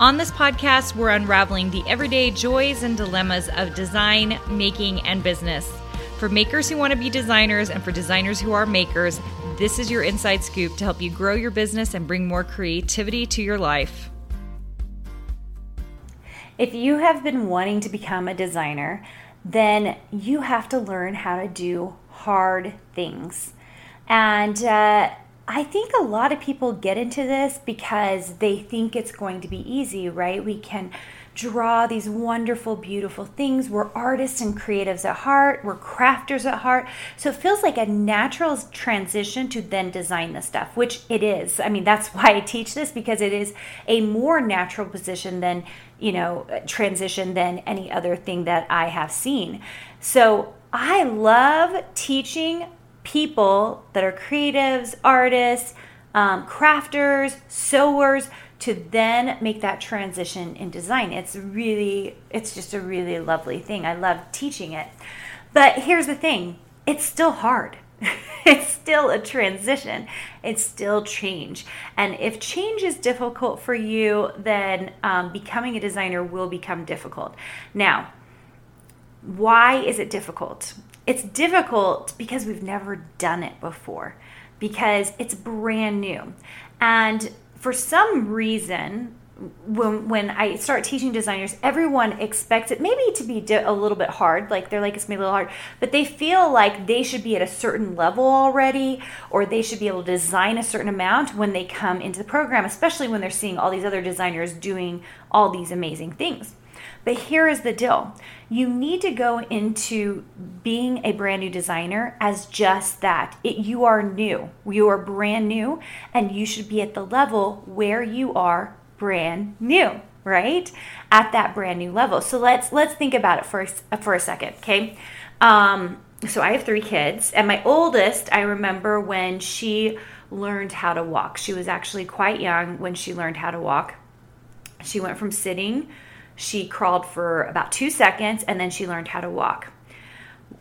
On this podcast, we're unraveling the everyday joys and dilemmas of design, making, and business. For makers who want to be designers and for designers who are makers, this is your inside scoop to help you grow your business and bring more creativity to your life. If you have been wanting to become a designer, then you have to learn how to do hard things. And uh, I think a lot of people get into this because they think it's going to be easy, right? We can draw these wonderful, beautiful things. We're artists and creatives at heart, we're crafters at heart. So it feels like a natural transition to then design the stuff, which it is. I mean, that's why I teach this because it is a more natural position than, you know, transition than any other thing that I have seen. So I love teaching people that are creatives, artists, um, crafters, sewers to then make that transition in design. It's really, it's just a really lovely thing. I love teaching it. But here's the thing it's still hard. it's still a transition. It's still change. And if change is difficult for you, then um, becoming a designer will become difficult. Now, why is it difficult? It's difficult because we've never done it before, because it's brand new. And for some reason, when when I start teaching designers, everyone expects it maybe to be a little bit hard. Like they're like it's maybe a little hard, but they feel like they should be at a certain level already, or they should be able to design a certain amount when they come into the program. Especially when they're seeing all these other designers doing all these amazing things. But here is the deal. You need to go into being a brand new designer as just that. It, you are new, you are brand new, and you should be at the level where you are brand new right? At that brand new level. So let's let's think about it for a, for a second okay? Um, so i have three kids and my oldest i remember when she learned how to walk. She was actually quite young when she learned how to walk. She went from sitting she crawled for about two seconds and then she learned how to walk.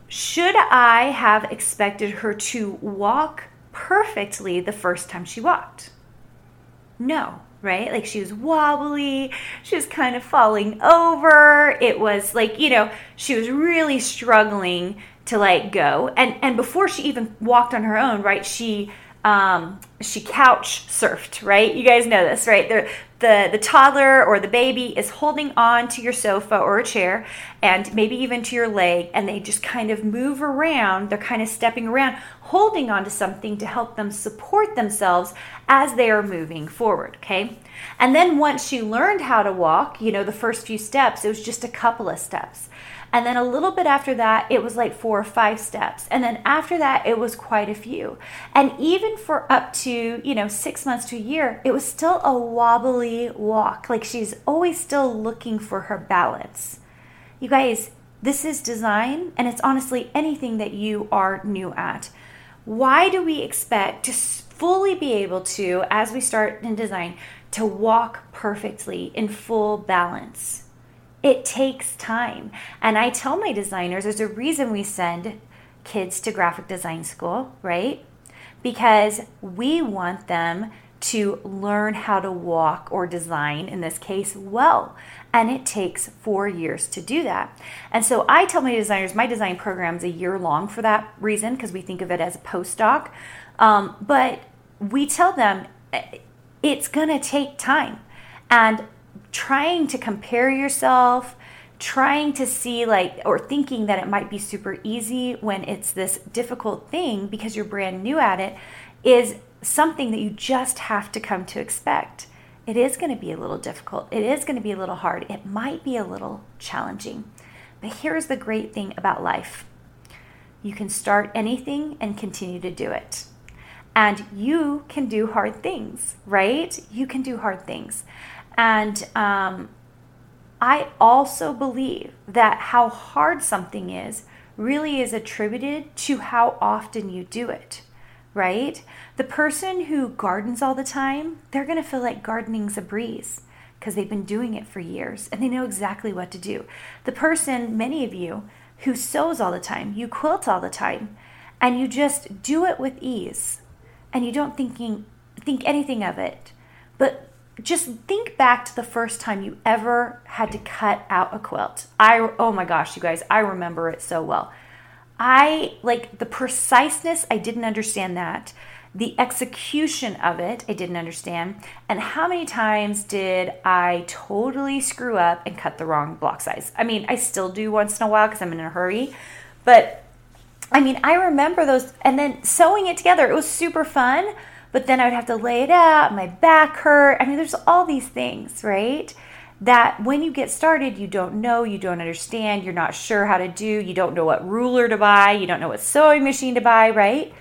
Should I have expected her to walk perfectly the first time she walked? No, right? Like she was wobbly, she was kind of falling over. It was like, you know, she was really struggling to like go. And and before she even walked on her own, right? She um, she couch surfed, right? You guys know this, right? The, the, the toddler or the baby is holding on to your sofa or a chair and maybe even to your leg, and they just kind of move around. They're kind of stepping around, holding on to something to help them support themselves as they are moving forward, okay? And then once she learned how to walk, you know, the first few steps, it was just a couple of steps. And then a little bit after that, it was like four or five steps. And then after that, it was quite a few. And even for up to, you know, six months to a year, it was still a wobbly walk. Like she's always still looking for her balance. You guys, this is design, and it's honestly anything that you are new at. Why do we expect to fully be able to, as we start in design, to walk perfectly in full balance? It takes time. And I tell my designers there's a reason we send kids to graphic design school, right? Because we want them to learn how to walk or design, in this case, well. And it takes four years to do that. And so I tell my designers my design program is a year long for that reason, because we think of it as a postdoc. Um, but we tell them eh, it's going to take time. And trying to compare yourself, trying to see like or thinking that it might be super easy when it's this difficult thing because you're brand new at it is something that you just have to come to expect. It is going to be a little difficult. It is going to be a little hard. It might be a little challenging. But here's the great thing about life you can start anything and continue to do it. And you can do hard things, right? You can do hard things. And um, I also believe that how hard something is really is attributed to how often you do it, right? The person who gardens all the time, they're going to feel like gardening's a breeze because they've been doing it for years and they know exactly what to do. The person, many of you, who sews all the time, you quilt all the time, and you just do it with ease and you don't thinking think anything of it. But just think back to the first time you ever had to cut out a quilt. I oh my gosh, you guys, I remember it so well. I like the preciseness, I didn't understand that. The execution of it, I didn't understand. And how many times did I totally screw up and cut the wrong block size? I mean, I still do once in a while because I'm in a hurry. But I mean, I remember those and then sewing it together. It was super fun, but then I would have to lay it out, my back hurt. I mean, there's all these things, right? That when you get started, you don't know, you don't understand, you're not sure how to do, you don't know what ruler to buy, you don't know what sewing machine to buy, right?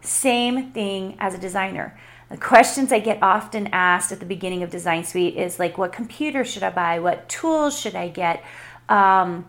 Same thing as a designer. The questions I get often asked at the beginning of Design Suite is like, what computer should I buy? What tools should I get? Um,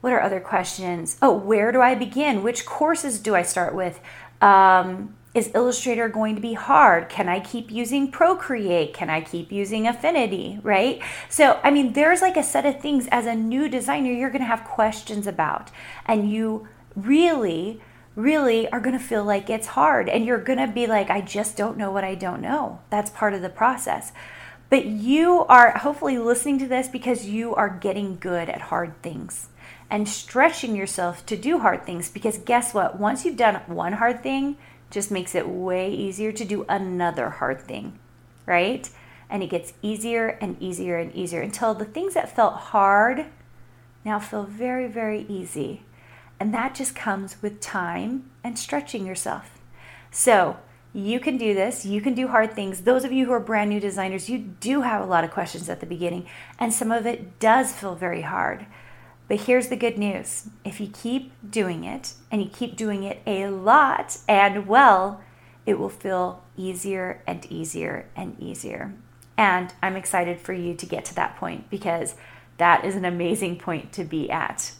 what are other questions? Oh, where do I begin? Which courses do I start with? Um, is Illustrator going to be hard? Can I keep using Procreate? Can I keep using Affinity? Right? So, I mean, there's like a set of things as a new designer you're going to have questions about. And you really, really are going to feel like it's hard. And you're going to be like, I just don't know what I don't know. That's part of the process. But you are hopefully listening to this because you are getting good at hard things and stretching yourself to do hard things. Because guess what? Once you've done one hard thing, just makes it way easier to do another hard thing, right? And it gets easier and easier and easier until the things that felt hard now feel very, very easy. And that just comes with time and stretching yourself. So, you can do this. You can do hard things. Those of you who are brand new designers, you do have a lot of questions at the beginning, and some of it does feel very hard. But here's the good news if you keep doing it and you keep doing it a lot and well, it will feel easier and easier and easier. And I'm excited for you to get to that point because that is an amazing point to be at.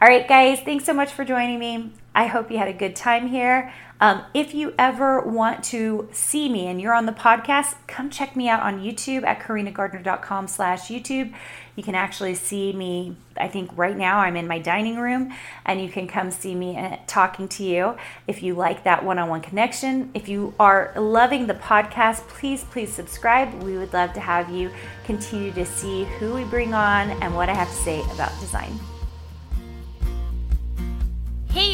All right, guys, thanks so much for joining me. I hope you had a good time here. Um, if you ever want to see me and you're on the podcast, come check me out on YouTube at karinagardner.com slash YouTube. You can actually see me, I think right now I'm in my dining room, and you can come see me uh, talking to you if you like that one on one connection. If you are loving the podcast, please, please subscribe. We would love to have you continue to see who we bring on and what I have to say about design.